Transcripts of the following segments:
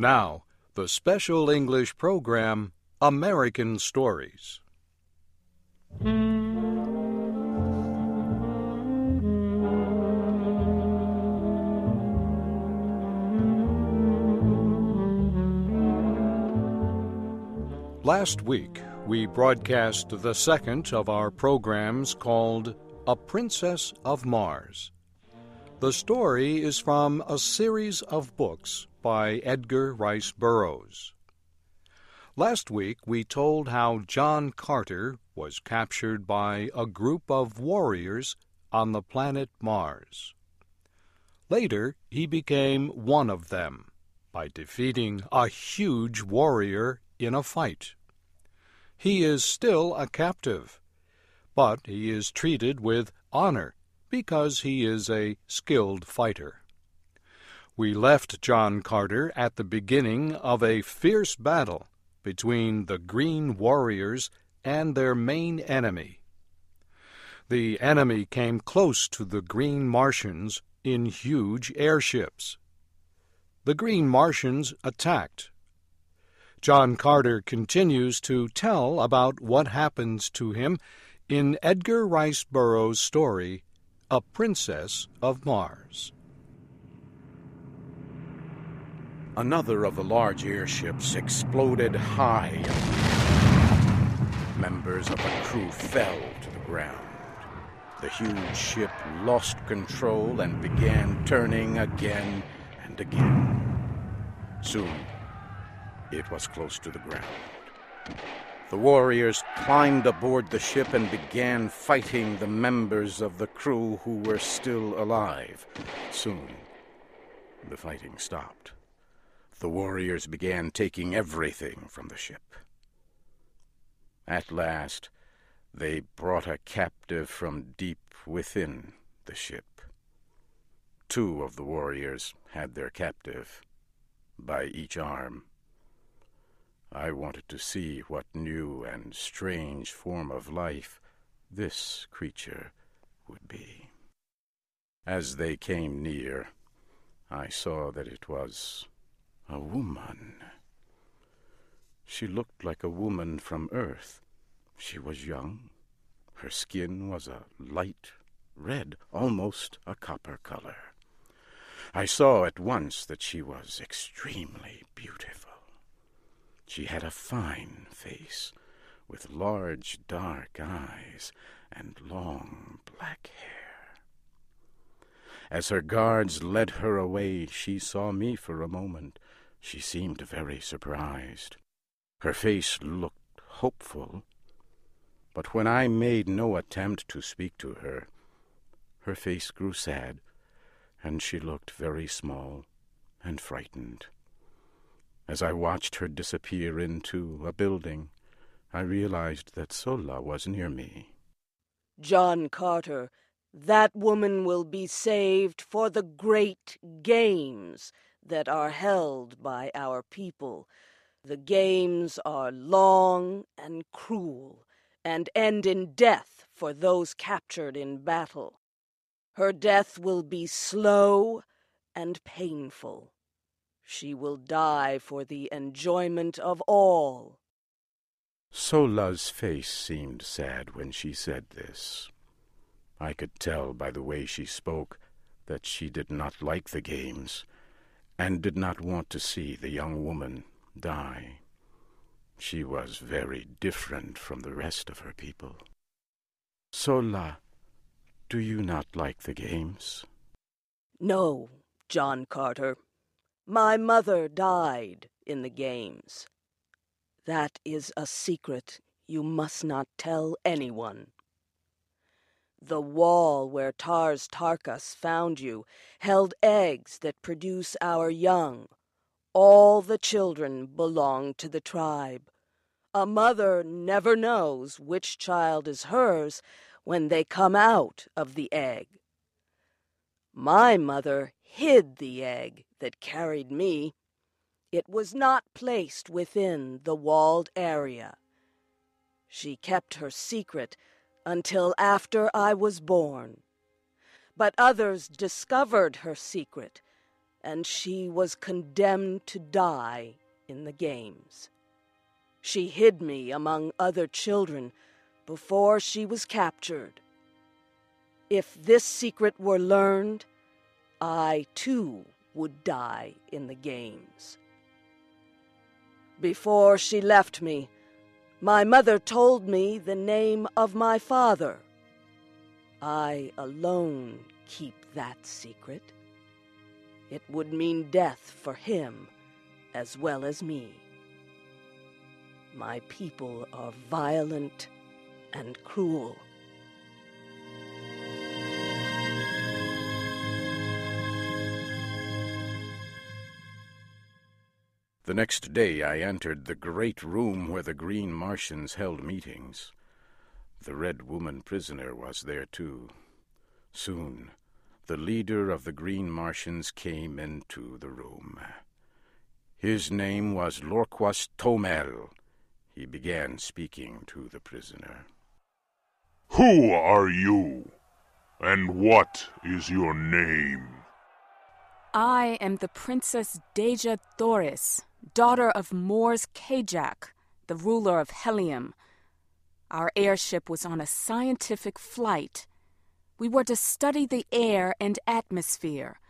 Now, the special English program, American Stories. Last week, we broadcast the second of our programs called A Princess of Mars. The story is from a series of books by Edgar Rice Burroughs. Last week we told how John Carter was captured by a group of warriors on the planet Mars. Later, he became one of them by defeating a huge warrior in a fight. He is still a captive, but he is treated with honor because he is a skilled fighter. We left John Carter at the beginning of a fierce battle between the Green Warriors and their main enemy. The enemy came close to the Green Martians in huge airships. The Green Martians attacked. John Carter continues to tell about what happens to him in Edgar Rice Burroughs' story, A Princess of Mars. Another of the large airships exploded high. Members of the crew fell to the ground. The huge ship lost control and began turning again and again. Soon, it was close to the ground. The warriors climbed aboard the ship and began fighting the members of the crew who were still alive. Soon, the fighting stopped the warriors began taking everything from the ship. At last, they brought a captive from deep within the ship. Two of the warriors had their captive by each arm. I wanted to see what new and strange form of life this creature would be. As they came near, I saw that it was a woman. She looked like a woman from Earth. She was young. Her skin was a light red, almost a copper color. I saw at once that she was extremely beautiful. She had a fine face, with large dark eyes and long black hair. As her guards led her away, she saw me for a moment she seemed very surprised. Her face looked hopeful, but when I made no attempt to speak to her, her face grew sad, and she looked very small and frightened. As I watched her disappear into a building, I realized that Sola was near me. John Carter, that woman will be saved for the great games that are held by our people. The games are long and cruel, and end in death for those captured in battle. Her death will be slow and painful. She will die for the enjoyment of all. Sola's face seemed sad when she said this. I could tell by the way she spoke that she did not like the games and did not want to see the young woman die. She was very different from the rest of her people. Sola, do you not like the games? No, John Carter. My mother died in the games. That is a secret you must not tell anyone. The wall where Tars Tarkas found you held eggs that produce our young. All the children belong to the tribe. A mother never knows which child is hers when they come out of the egg. My mother hid the egg that carried me. It was not placed within the walled area. She kept her secret until after I was born. But others discovered her secret, and she was condemned to die in the games. She hid me among other children before she was captured. If this secret were learned, I too would die in the games. Before she left me, my mother told me the name of my father. I alone keep that secret. It would mean death for him as well as me. My people are violent and cruel. The next day I entered the great room where the Green Martians held meetings. The Red Woman prisoner was there too. Soon, the leader of the Green Martians came into the room. His name was Lorquas Ptomel. He began speaking to the prisoner. Who are you? And what is your name? I am the Princess Dejah Thoris, daughter of Mors Kajak, the ruler of Helium. Our airship was on a scientific flight. We were to study the air and atmosphere.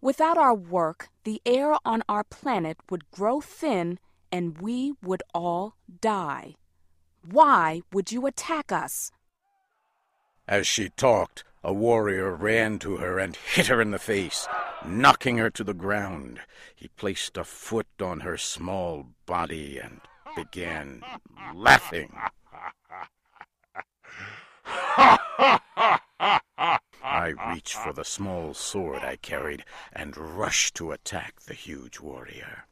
Without our work, the air on our planet would grow thin and we would all die. Why would you attack us? As she talked, a warrior ran to her and hit her in the face, knocking her to the ground. He placed a foot on her small body and began laughing. I reached for the small sword I carried and rushed to attack the huge warrior.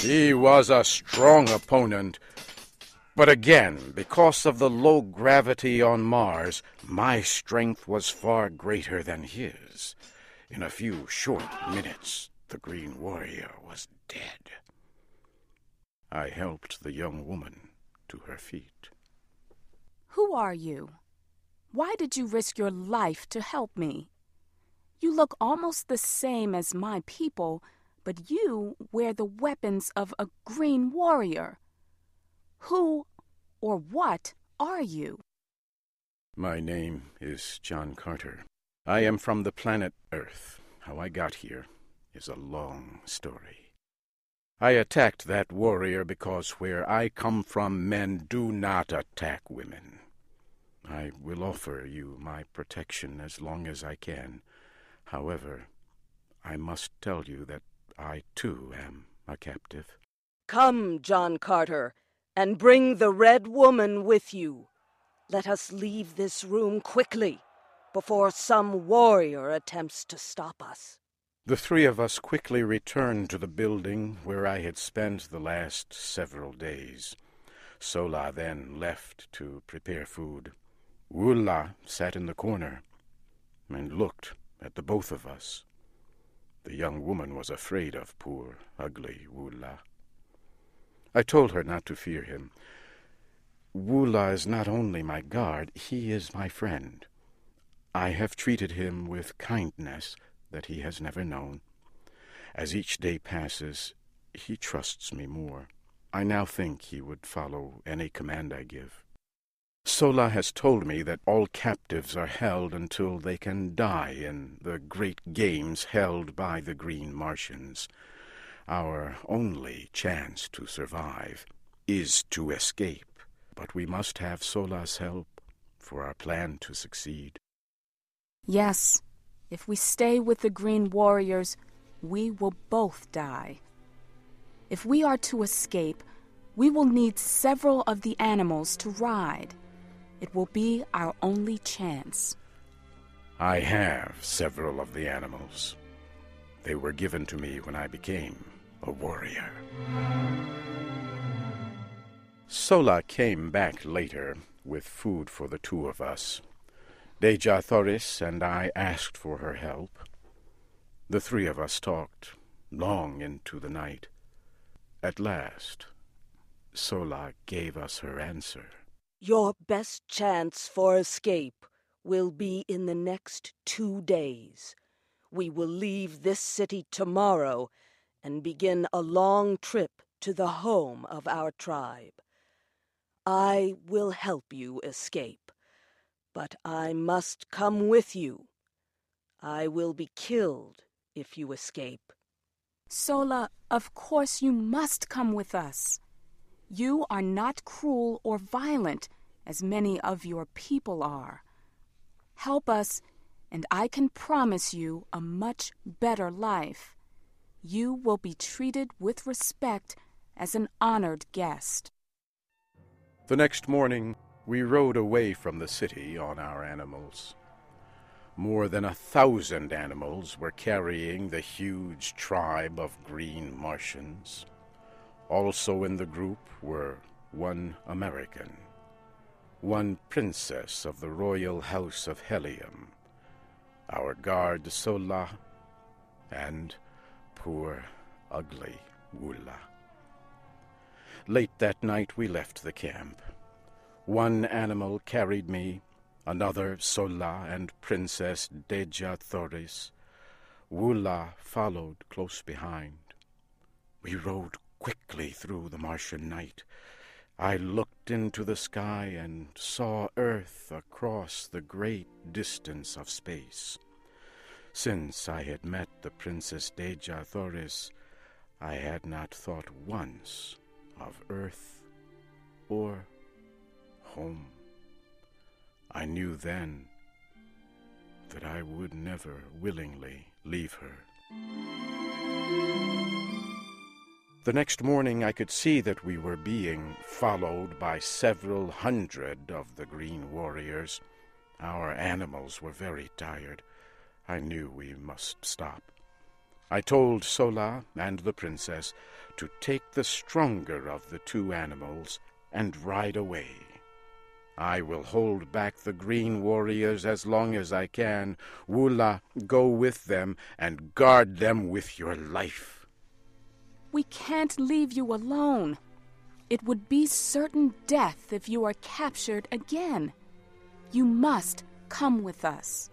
He was a strong opponent, but again, because of the low gravity on Mars, my strength was far greater than his. In a few short minutes, the Green Warrior was dead. I helped the young woman to her feet. Who are you? Why did you risk your life to help me? You look almost the same as my people, but you wear the weapons of a green warrior. Who or what are you? My name is John Carter. I am from the planet Earth. How I got here is a long story. I attacked that warrior because where I come from men do not attack women. I will offer you my protection as long as I can. However, I must tell you that I too am a captive. Come, John Carter, and bring the Red Woman with you. Let us leave this room quickly, before some warrior attempts to stop us. The three of us quickly returned to the building where I had spent the last several days. Sola then left to prepare food. Woola sat in the corner and looked at the both of us. The young woman was afraid of poor, ugly Woola. I told her not to fear him. Woola is not only my guard, he is my friend. I have treated him with kindness that he has never known. As each day passes, he trusts me more. I now think he would follow any command I give. Sola has told me that all captives are held until they can die in the great games held by the Green Martians. Our only chance to survive is to escape, but we must have Sola's help for our plan to succeed. Yes, if we stay with the Green Warriors, we will both die. If we are to escape, we will need several of the animals to ride. It will be our only chance. I have several of the animals. They were given to me when I became a warrior. Sola came back later with food for the two of us. Dejah Thoris and I asked for her help. The three of us talked long into the night. At last, Sola gave us her answer. Your best chance for escape will be in the next two days. We will leave this city tomorrow and begin a long trip to the home of our tribe. I will help you escape, but I must come with you. I will be killed if you escape. Sola, of course you must come with us. You are not cruel or violent, as many of your people are. Help us, and I can promise you a much better life. You will be treated with respect as an honored guest. The next morning, we rode away from the city on our animals. More than a thousand animals were carrying the huge tribe of green Martians. Also in the group were one American, one princess of the royal house of Helium, our guard Sola, and poor, ugly Woola. Late that night we left the camp. One animal carried me, another Sola and Princess Dejah Thoris. Woola followed close behind. We rode quickly through the Martian night. I looked into the sky and saw Earth across the great distance of space. Since I had met the Princess Dejah Thoris, I had not thought once of Earth or home. I knew then that I would never willingly leave her. The next morning I could see that we were being followed by several hundred of the green warriors. Our animals were very tired. I knew we must stop. I told Sola and the princess to take the stronger of the two animals and ride away. I will hold back the green warriors as long as I can. Woola, go with them and guard them with your life. We can't leave you alone. It would be certain death if you are captured again. You must come with us.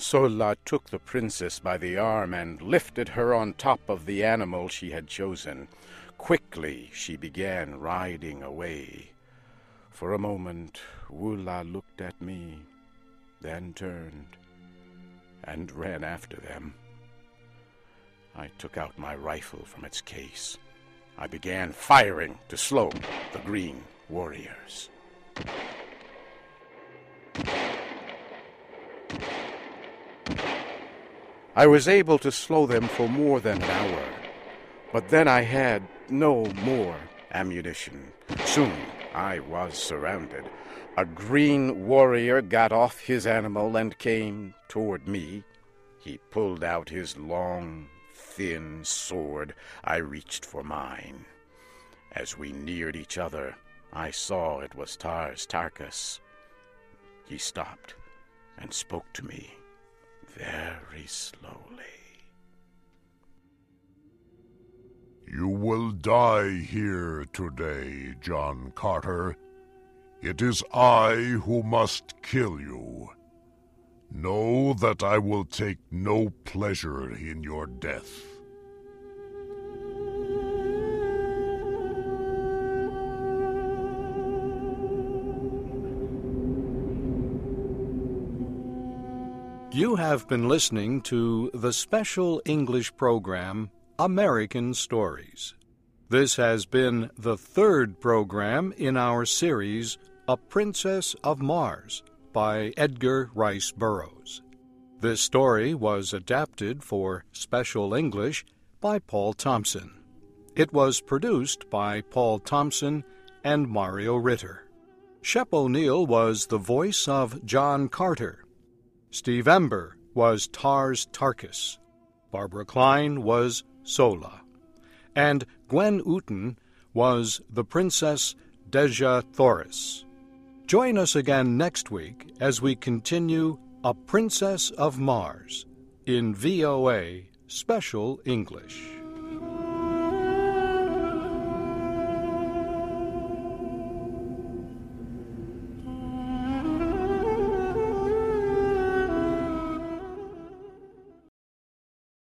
Sola took the princess by the arm and lifted her on top of the animal she had chosen. Quickly she began riding away. For a moment, Woola looked at me, then turned and ran after them. I took out my rifle from its case. I began firing to slow the green warriors. I was able to slow them for more than an hour, but then I had no more ammunition. Soon I was surrounded. A green warrior got off his animal and came toward me. He pulled out his long, thin sword. I reached for mine. As we neared each other, I saw it was Tars Tarkas. He stopped and spoke to me very slowly. You will die here today, John Carter. It is I who must kill you. Know that I will take no pleasure in your death. You have been listening to the special English program American Stories. This has been the third program in our series A Princess of Mars by Edgar Rice Burroughs. This story was adapted for special English by Paul Thompson. It was produced by Paul Thompson and Mario Ritter. Shep O'Neill was the voice of John Carter. Steve Ember was Tars Tarkas. Barbara Klein was Sola. And Gwen Outen was the Princess Dejah Thoris. Join us again next week as we continue A Princess of Mars in VOA Special English.